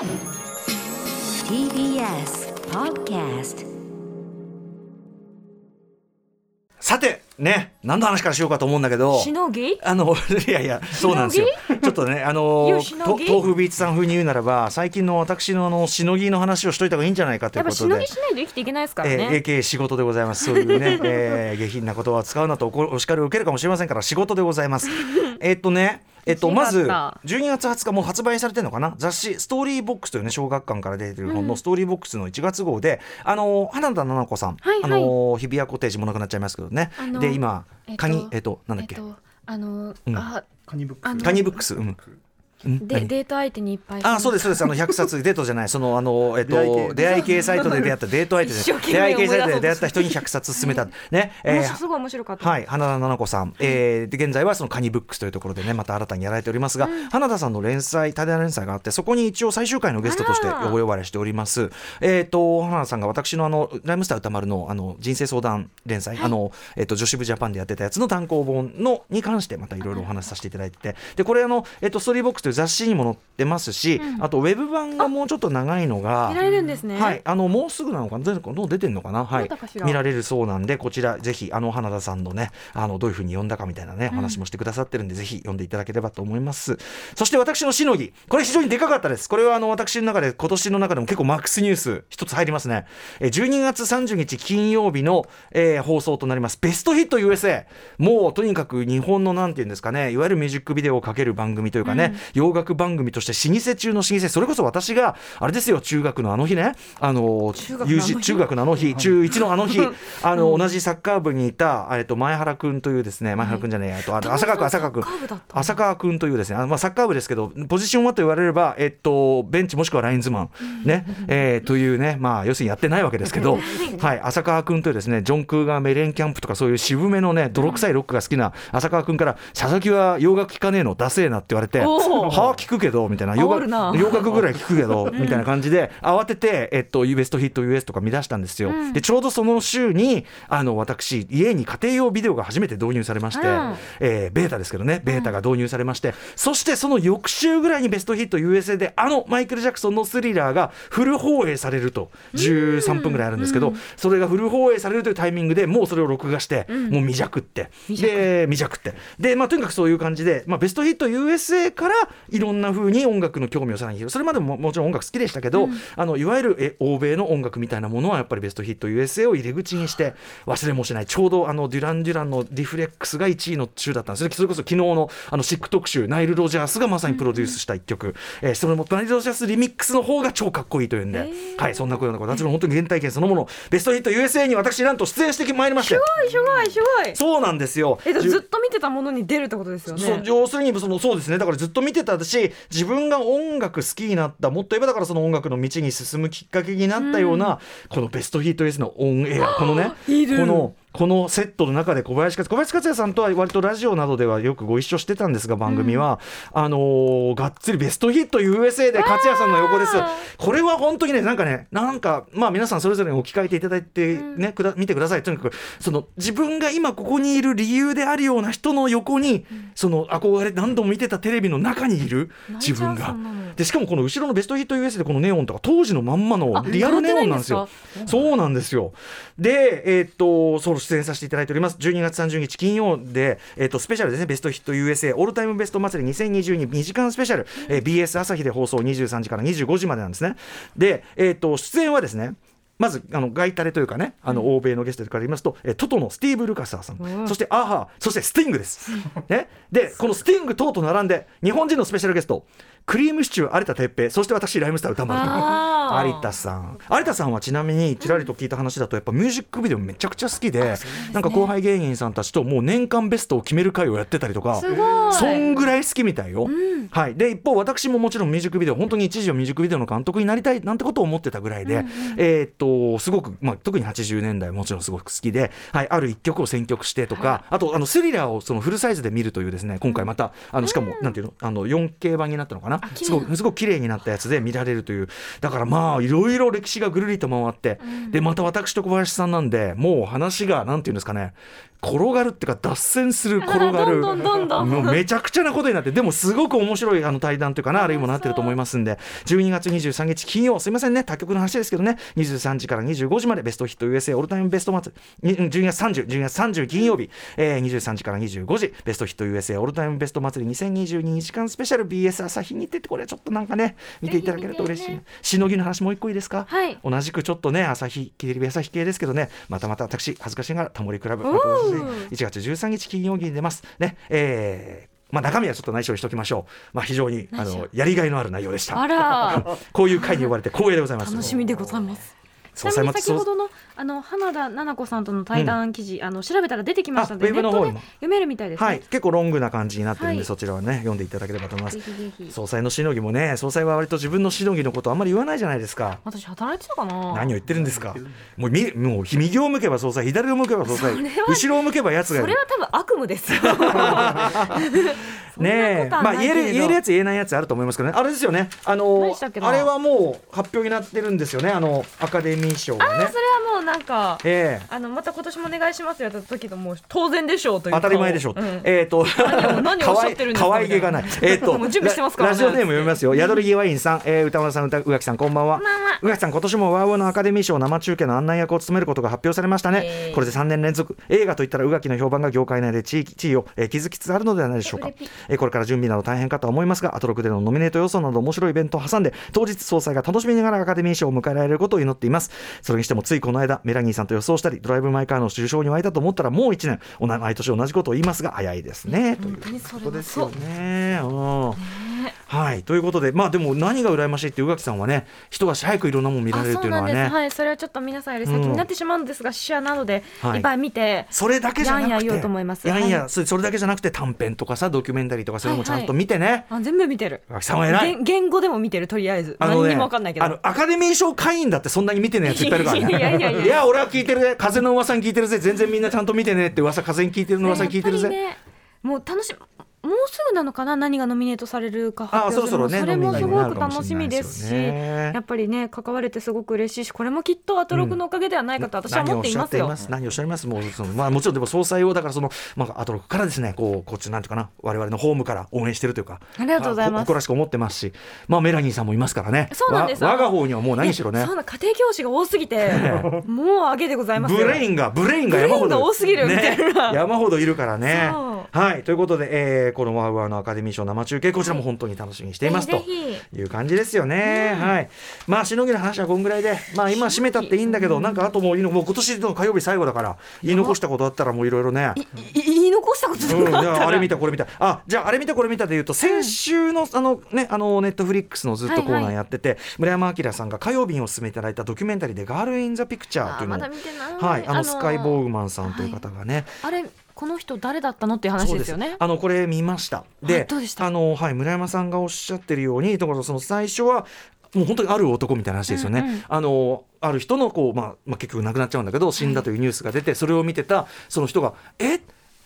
TBS Podcast さてね何の話からしようかと思うんだけどしのぎ？あの いやいやそうなんですよちょっとねあの豆腐ビーツさん風に言うならば最近の私のあのしのぎの話をしといた方がいいんじゃないかということでぎしないと生きていけないですからえね、ー、AK 仕事でございます。そういうね、えー、下品な言葉を使うなとおこお叱りを受けるかもしれませんから仕事でございます。えっとね。えっと、まず欲しかった12月20日もう発売されてるのかな？雑誌「ストーリーボックス」というね小学館から出てる本の「ストーリーボックス」の1月号で、あの花田菜々子さん、はいはい。あの日比谷コテージもなくなっちゃいますけどね、で今えっとカニえっとなんだっけ、えっとあの、うん。あカニブックあのカニブックスうん、うんで何デート相手にいっぱいあそうですそうです。あの100冊デートじゃない。そのあのえっと出会い系。出会い系サイトで出会ったデート相手で。出会い系サイトで出会った人に100冊勧めた。ね、えすごい面白かった、はい、花田菜々子さん、えーで現在はそのカニブックスというところでねまた新たにやられておりますが、花田さんの連載多大な連載があってそこに一応最終回のゲストとしてお呼ばれしております。えっ、と花田さんが私のあのライムスター歌丸のあの人生相談連載、あのえっ、と女子部ジャパンでやってたやつの単行本のに関してまたいろいろお話しさせていただいてて。でこれあのえっ、とストーリーボックスという雑誌にも載ってますし、あとウェブ版がもうちょっと長いのが見られるんですね、はい、あのもうすぐなのかな、出るもう出てんのかな、はい見られるそうなんで、こちらぜひあの花田さんのね、あのどういうふうに読んだかみたいなね、お話もしてくださってるんで、ぜひ読んでいただければと思います。そして私のしのぎ、これ非常にでかかったです。これはあの私の中で今年の中でも結構マックスニュース一つ入りますね。えー12月30日金曜日の、えー放送となります。ベストヒット USA。もうとにかく日本のなんていうんですかね、いわゆるミュージックビデオをかける番組というかね、洋楽番組として老舗中の老舗、それこそ私があれですよ、中学のあの日ね、あの中学のあの日？中学のあの日、中1のあの日、あの 同じサッカー部にいたえっと前原君というですね、前原君じゃないや、えっと浅川君浅川君浅川君というですね、あのまあサッカー部ですけど、ポジションはと言われればえっとベンチもしくはラインズマンね、えーというね、まあ要するにやってないわけですけど、はい。浅川君というですね、ジョンクーガーメレンキャンプとかそういう渋めのね泥臭いロックが好きな浅川君から佐々木は洋楽聴かねえのダセえなって言われて、はあ？聞くけどみたいな。洋楽ぐらい聞くけど みたいな感じで慌ててえっとベストヒット US とか見出したんですよ。でちょうどその週にあの私家に家庭用ビデオが初めて導入されまして、うん。えーベータですけどね。ベータが導入されまして、そしてその翌週ぐらいにベストヒット USA であのマイケル・ジャクソンのスリラーがフル放映されると。13分ぐらいあるんですけど、それがフル放映されるというタイミングでもうそれを録画して、もう未弱って。で未弱って。で、まあ、とにかくそういう感じで、まあ、ベストヒット USA からいろんな風に音楽の興味をさらに広げるそれまでももちろん音楽好きでしたけど、あのいわゆるえ欧米の音楽みたいなものはやっぱりベストヒット USA を入り口にして忘れもしないちょうどあのデュラン・デュランの「ディフレックス」が1位の週だったんですねそれこそ昨日のあのシック特集ナイル・ロジャースがまさにプロデュースした一曲、えーそれもナイル・ロジャースリミックスの方が超かっこいいというんで、はいそんなような形の本当に原体験そのものベストヒット USA に私なんと出演してまいりまして。すごいすごいすごい。そうなんですよ。えずっと見てたものに出るってことですよね。要するにそのそうですね。だからずっと見てたし自分が音楽好きになったもっと言えばだからその音楽の道に進むきっかけになったような、このベストヒット S のオンエア。このねこのこのセットの中で小林克小林克也さんとは割とラジオなどではよくご一緒してたんですが番組は、あのーがっつりベストヒット USA で克也さんの横ですこれは本当にねなんかねなんかまあ皆さんそれぞれに置き換えていただいてね、くだ見てください。とにかくその自分が今ここにいる理由であるような人の横に、その憧れ何度も見てたテレビの中にいる自分が。でしかもこの後ろのベストヒット US でこのネオンとか当時のまんまのあリアルネオンなんですよ。そうなんですよ。でえーっとその出演させていただいております。12月30日金曜で、えーっとスペシャルですね。ベストヒット USA オールタイムベスト祭り2022 2時間スペシャル、えー BS 朝日で放送23時から25時までなんですね。でえーっと出演はですねまずあのガイタレというかねあの欧米のゲストから言いますと、えートトのスティーブ・ルカサーさん。そしてアハそしてスティングです、ね、でこのスティング等と並んで日本人のスペシャルゲストクリームシチュー有田哲平そして私ライムスター歌丸有田さん。有田さんはちなみにちらりと聞いた話だとやっぱミュージックビデオめちゃくちゃ好きでなんか後輩芸人さんたちともう年間ベストを決める会をやってたりとかそんぐらい好きみたいよ、はい、で一方私ももちろんミュージックビデオ本当に一時はミュージックビデオの監督になりたいなんてことを思ってたぐらいで、えーっとすごく、まあ、特に80年代もちろんすごく好きで、はい、ある一曲を選曲してとか、あとあのスリラーをそのフルサイズで見るというですね今回またあのしかも、なんていうの？あの 4K 版になったのかな？すごくすごく綺麗になったやつで見られるという。だからまあいろいろ歴史がぐるりと回って、でまた私と小林さんなんでもう話がなんていうんですかね転がるっていうか脱線する転がる。もうめちゃくちゃなことになってでもすごく面白いあの対談というかなあるいはもなってると思いますんで12月23日金曜すいませんね。他局の話ですけどね。23時から25時までベストヒット USA オールタイムベスト祭りに12月30 12月30金曜日、えー、23時から25時ベストヒット USA オールタイムベスト祭り2022時間スペシャル。BS 朝日にてってこれちょっとなんかね見ていただけると嬉しい、ぜしのぎの話もう一個いいですか、はい。同じくちょっとね朝日テレビ朝日系ですけどね。またまた私恥ずかしながらタモリクラブおーまた私1月13日金曜日に出ます。ねえーまあ、中身はちょっと内緒にしておきましょう、まあ、非常にあのやりがいのある内容でした。こういう会に呼ばれて光栄でございます。楽しみでございますちなみに先ほどのあの花田奈々子さんとの対談記事、あの調べたら出てきましたのであウェブの方で読めるみたいですね。はい、結構ロングな感じになってるんで、はい。そちらはね読んでいただければと思います。ぜひぜひ。総裁のしのぎもね総裁は割と自分のしのぎのことあんまり言わないじゃないですか。私働いてたかな。何を言ってるんですか？もうみもう右を向けば総裁左を向けば総裁後ろを向けばやつがいる。それは多分悪夢ですよ。ねまあ言える言えるやつ言えないやつあると思いますけどね。あれですよね。あ何のあれはもう発表になってるんですよね。あのアカデミー賞がね。あそれはもうなんか。ええ。あのまた今年もお願いしますよやった時のもう当然でしょうという当たり前でしょう。うん。えっ、と、何を っしゃってるんですか可愛げがない。えっ、と、もう準備してますからね。ラジオネーム読みますよ。宿りぎワインさん、えー、歌丸さん、歌宇垣さん、こんばんは。宇垣さん、今年もワウワウのアカデミー賞生中継の案内役を務めることが発表されましたね。えー。これで3年連続、映画といったら宇垣の評判が業界内で地域地位を、えー築きつつあるのではないでしょうか。えーこれから準備など大変かとは思いますが、アトロクでのノミネート要素など面白いイベントを挟んで、当日総裁が楽しみながらアカデミー賞を迎えられることを祈っています。それにしてもついこの間、メラニーさんと予想したり、ドライブ・マイ・カーの受賞に沸いたと思ったらもう1年、毎年同じことを言いますが、早いですね。ということですよね。うんねはい、ということで、まあでも何が羨ましいって宇垣さんはね、一足早くいろんなもの見らあれるっていうのはね。はい、それはちょっと皆さんより先になってしまうんですが、試写などではいいっぱい見て、それだけじゃなくて、やんや言おうと思いますやんや、はいそれだけじゃなくて短編とかさ、ドキュメンタリーとかそういうのもちゃんと見てね。あ全部見てる宇垣さんは偉い。言言語でも見てるとりあえず、あのね何にも分かんないけどあのアカデミー賞会員だってそんなに見てないやついっぱいいるからね。いやいやいや俺は聞いてるね。風の噂に聞いてるぜ。全然みんなちゃんと見てねって噂、風に聞いてるの噂に聞いてるぜ。もう楽しもうすぐなのかな？何がノミネートされるか発あ表そろそろねそれもすごく楽しみでですすしよねやっぱりね関われてすごく嬉しいしこれもきっとアトロクのおかげではないかと私は思っていますよ。何をおっしゃいます？何をおっしゃいます？もうそのまあもちろんでも総裁をだからそのまあアトロクからですねこうこっちなんていうかな我々のホームから応援してるというかありがとうございます。あ誇らしく思ってますしまあメラニーさんもいますからね。そうなんです。わ我が方にはもう何しろね。そうな家庭教師が多すぎて もう上げでございますよ。ブレインがブレインが山ほど。多すぎるみたいな。ね山ほどいるからね。そはいということで、えーこの WOWOW のアカデミー賞生中継こちらも本当に楽しみにしていますという感じですよね、はい。まあしのぎの話はこんぐらいでまあ今締めたっていいんだけどなんかあともういいのもう今年の火曜日最後だから言い残したことあったらもういろいろね。いい言い残したことあったら、じゃああれ見たこれ見た。あじゃああれ見たこれ見たでいうと先週のあのねあのネットフリックスのずっとコーナーやってて、村山明さんが火曜日にお勧めいただいたドキュメンタリーで「ガール・イン・ザ・ピクチャー」というのを。あまはい。あのあのスカイ・ボーグマンさんという方がね、あれこの人誰だったのっていう話ですよね。あのこれ見ました。あで、どうでした？あのはい村山さんがおっしゃってるように、だからその最初はもう本当にある男みたいな話ですよね。うんうんあのある人のこうまあまあ結局亡くなっちゃうんだけど死んだというニュースが出て、それを見てたその人がえ？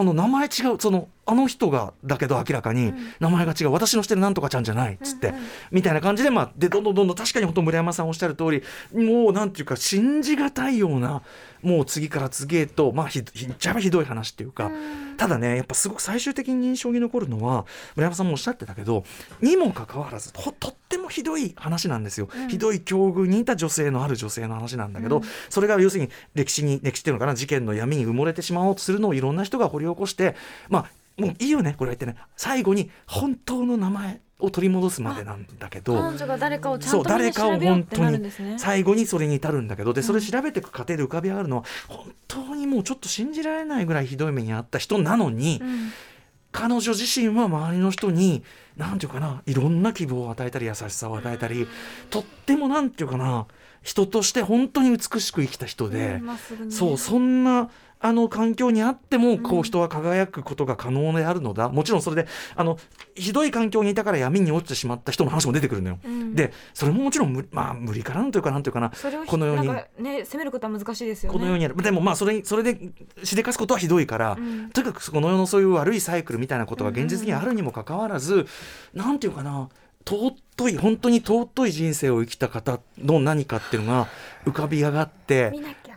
あの名前違うそのあの人がだけど明らかに名前が違う、私のしてるなんとかちゃんじゃないっつって、みたいな感じでまあでどんどんどんどん確かに本当村山さんおっしゃる通りもうなんていうか信じがたいようなもう次から次へとまあひひっちゃえばひどい話っていうか、ただねやっぱすごく最終的に印象に残るのは村山さんもおっしゃってたけどにもかかわらずととっひどい話なんですよ、ひどい境遇にいた女性のある女性の話なんだけど、それが要するに歴史に歴史っていうのかな事件の闇に埋もれてしまおうとするのをいろんな人が掘り起こしてまあもういいよねこれは言ってね。最後に本当の名前を取り戻すまでなんだけど彼女が誰かをちゃんとみんな誰かを調べようって本当になるんですね。最後にそれに至るんだけどでそれ調べていく過程で浮かび上がるのは本当にもうちょっと信じられないぐらいひどい目に遭った人なのに、うん彼女自身は周りの人に何て言うかないろんな希望を与えたり優しさを与えたりとっても何て言うかな人として本当に美しく生きた人で、そうそんなあの環境にあってもこうんう人は輝くことが可能であるのだ、もちろんそれであのひどい環境にいたから闇に落ちてしまった人の話も出てくるのよ。うんでそれももちろん無,、まあ、無理かなというかなんというかなこのようにね責めることは難しいですよね。このようにやるでもまあそれそれでしでかすことはひどいから、うんとにかくこの世のそういう悪いサイクルみたいなことが現実にあるにもかかわらず、なんていうかな尊い本当に尊い人生を生きた方の何かっていうのが浮かび上がって。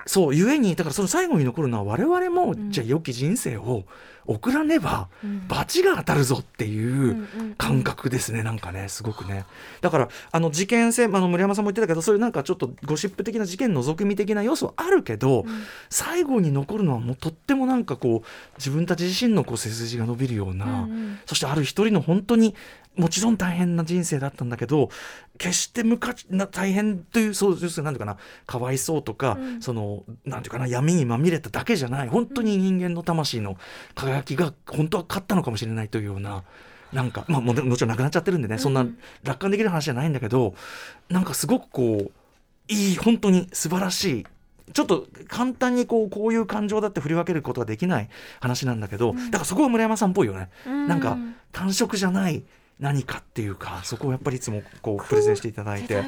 そうゆえにだからその最後に残るのは我々も、ん。じゃあ良き人生を送らねばうん。罰が当たるぞっていう感覚ですねなんかねすごくね。だからあの事件性あの森山さんも言ってたけどそういうなんかちょっとゴシップ的な事件覗き見的な要素はあるけど、最後に残るのはもうとってもなんかこう自分たち自身のこう背筋が伸びるような、そしてある一人の本当にもちろん大変な人生だったんだけど決して無価値な大変というそう要するに何ていうかなかわいそうとか、うん。そのなんていうかな闇にまみれただけじゃない。本当に人間の魂の輝きが本当は勝ったのかもしれないというような。なんかまあもちろん亡くなっちゃってるんでね、そんな楽観できる話じゃないんだけどなんかすごくこういい本当に素晴らしいちょっと簡単にこうこういう感情だって振り分けることができない話なんだけど、だからそこは村山さんっぽいよね、うん。なんか単色じゃない何かっていうかそこをやっぱりいつもこうプレゼンしていただい絶て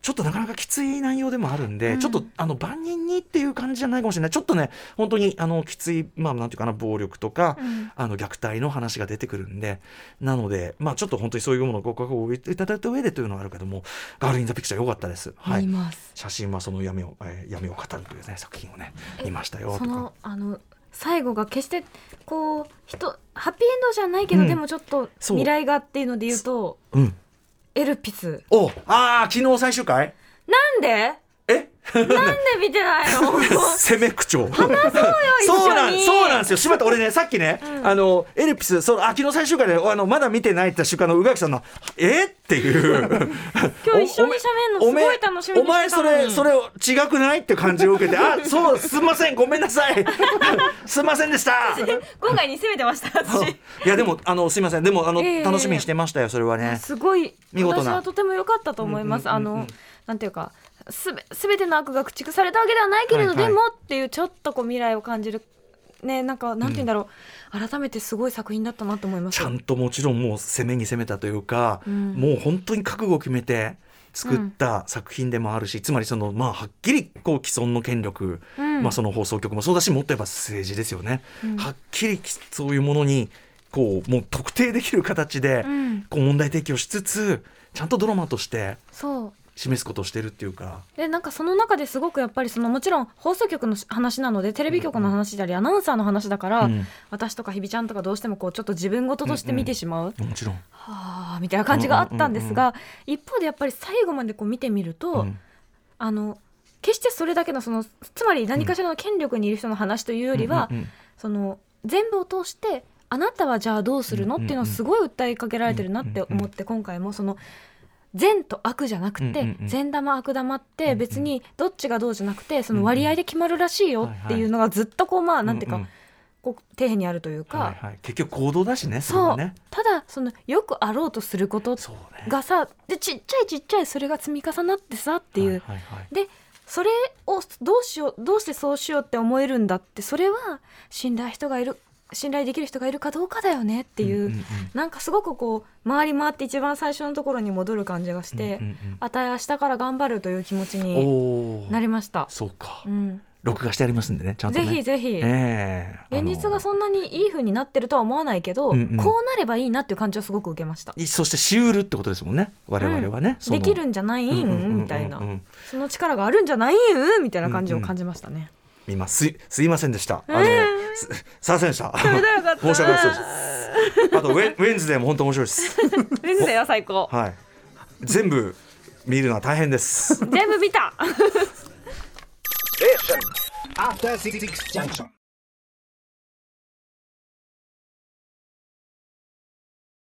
ちょっとなかなかきつい内容でもあるんで、うん。ちょっとあの万人にっていう感じじゃないかもしれない。ちょっとね本当にあのきついまあなんていうかな暴力とか、うん。あの虐待の話が出てくるんで。なのでまあちょっと本当にそういうものをご覚悟をいただいた上でというのはあるけども「ガール・イン・ザ・ピクチャー」良かったです。はい。写真はその闇を、えー闇を語るというね作品をね見ましたよとか。そのあの最後が決してこう人ハッピーエンドじゃないけど、うん。でもちょっとそう未来がっていうので言うとう。ん。エルピス。おああ昨日最終回？なんで？えなんで見てないの？攻め口調一緒に。そうなんそうなんですよ。しまった俺ねさっきね、うん。あのエルピスそうあ昨日最終回であのまだ見てないって瞬間の宇垣さんの「え？っ?」ていう。今日一緒に喋るのすごい楽しみにお前それそれ違くないって感じを受けて「あそうすんませんごめんなさい。すんませんでした」今回に攻めてました私。いやでもあのすいません。でもあの、ええ。楽しみにしてましたよそれはね。すごい。見事な。私はとても良かったと思います、うんうんうんうん。あのなんていうかすべ全ての悪が駆逐されたわけではないけれど、はいはい。でもっていうちょっとこう未来を感じるねなんかなんて言うんだろう、改めてすごい作品だったなと思います。ちゃんともちろんもう攻めに攻めたというか、うん。もう本当に覚悟を決めて作った作品でもあるし、つまりそのまあはっきりこう既存の権力、うん。まあその放送局もそうだしもっと言えば政治ですよね、うん。はっきりそういうものにこうもう特定できる形でうん。こう問題提起をしつつちゃんとドラマとしてそう示すことをしてるっていうか。でなんかその中ですごくやっぱりそのもちろん放送局の話なのでテレビ局の話であり、アナウンサーの話だから、うん。私とかひびちゃんとかどうしてもこうちょっと自分事として見てしまう、もちろん、はあみたいな感じがあったんですが、一方でやっぱり最後までこう見てみると、うん。あの決してそれだけのそのつまり何かしらの権力にいる人の話というよりは、うんうんうんその全部を通してあなたはじゃあどうするの、うんうんうんっていうのをすごい訴えかけられてるなって思って、今回もその善と悪じゃなくて、善玉悪玉って別にどっちがどうじゃなくてその割合で決まるらしいよっていうのがずっとこうまあなんていうか、こう底辺にあるというか、はいはい、結局行動だしねそう、ただそのよくあろうとすることがさでちっちゃいちっちゃいそれが積み重なってさっていう、でそれをどうしようどうしてそうしようって思えるんだってそれは信頼人がいる信頼できる人がいるかどうかだよねっていう、んんん。なんかすごくこう回り回って一番最初のところに戻る感じがして、うんうんうん。あたい明日から頑張るという気持ちになりました。そうか、うん、録画してありますんでねちゃんとぜねひぜひ、ええ。現実がそんなにいい風になってるとは思わないけど、うんうん。こうなればいいなっていう感じをすごく受けました。そしてしうるってことですもんね。我々はね、その。できるんじゃない？ん、うんうんうんうん。みたいな。その力があるんじゃない？んみたいな感じを感じましたね。見ますすいすいませんでした。あの、えすすいませんでしたそれでよかった申し訳ないですあとウェンウェンズデーも本当面白いですレンズだよ最高。はい全部見るのは大変です全部見た。After Six Junction.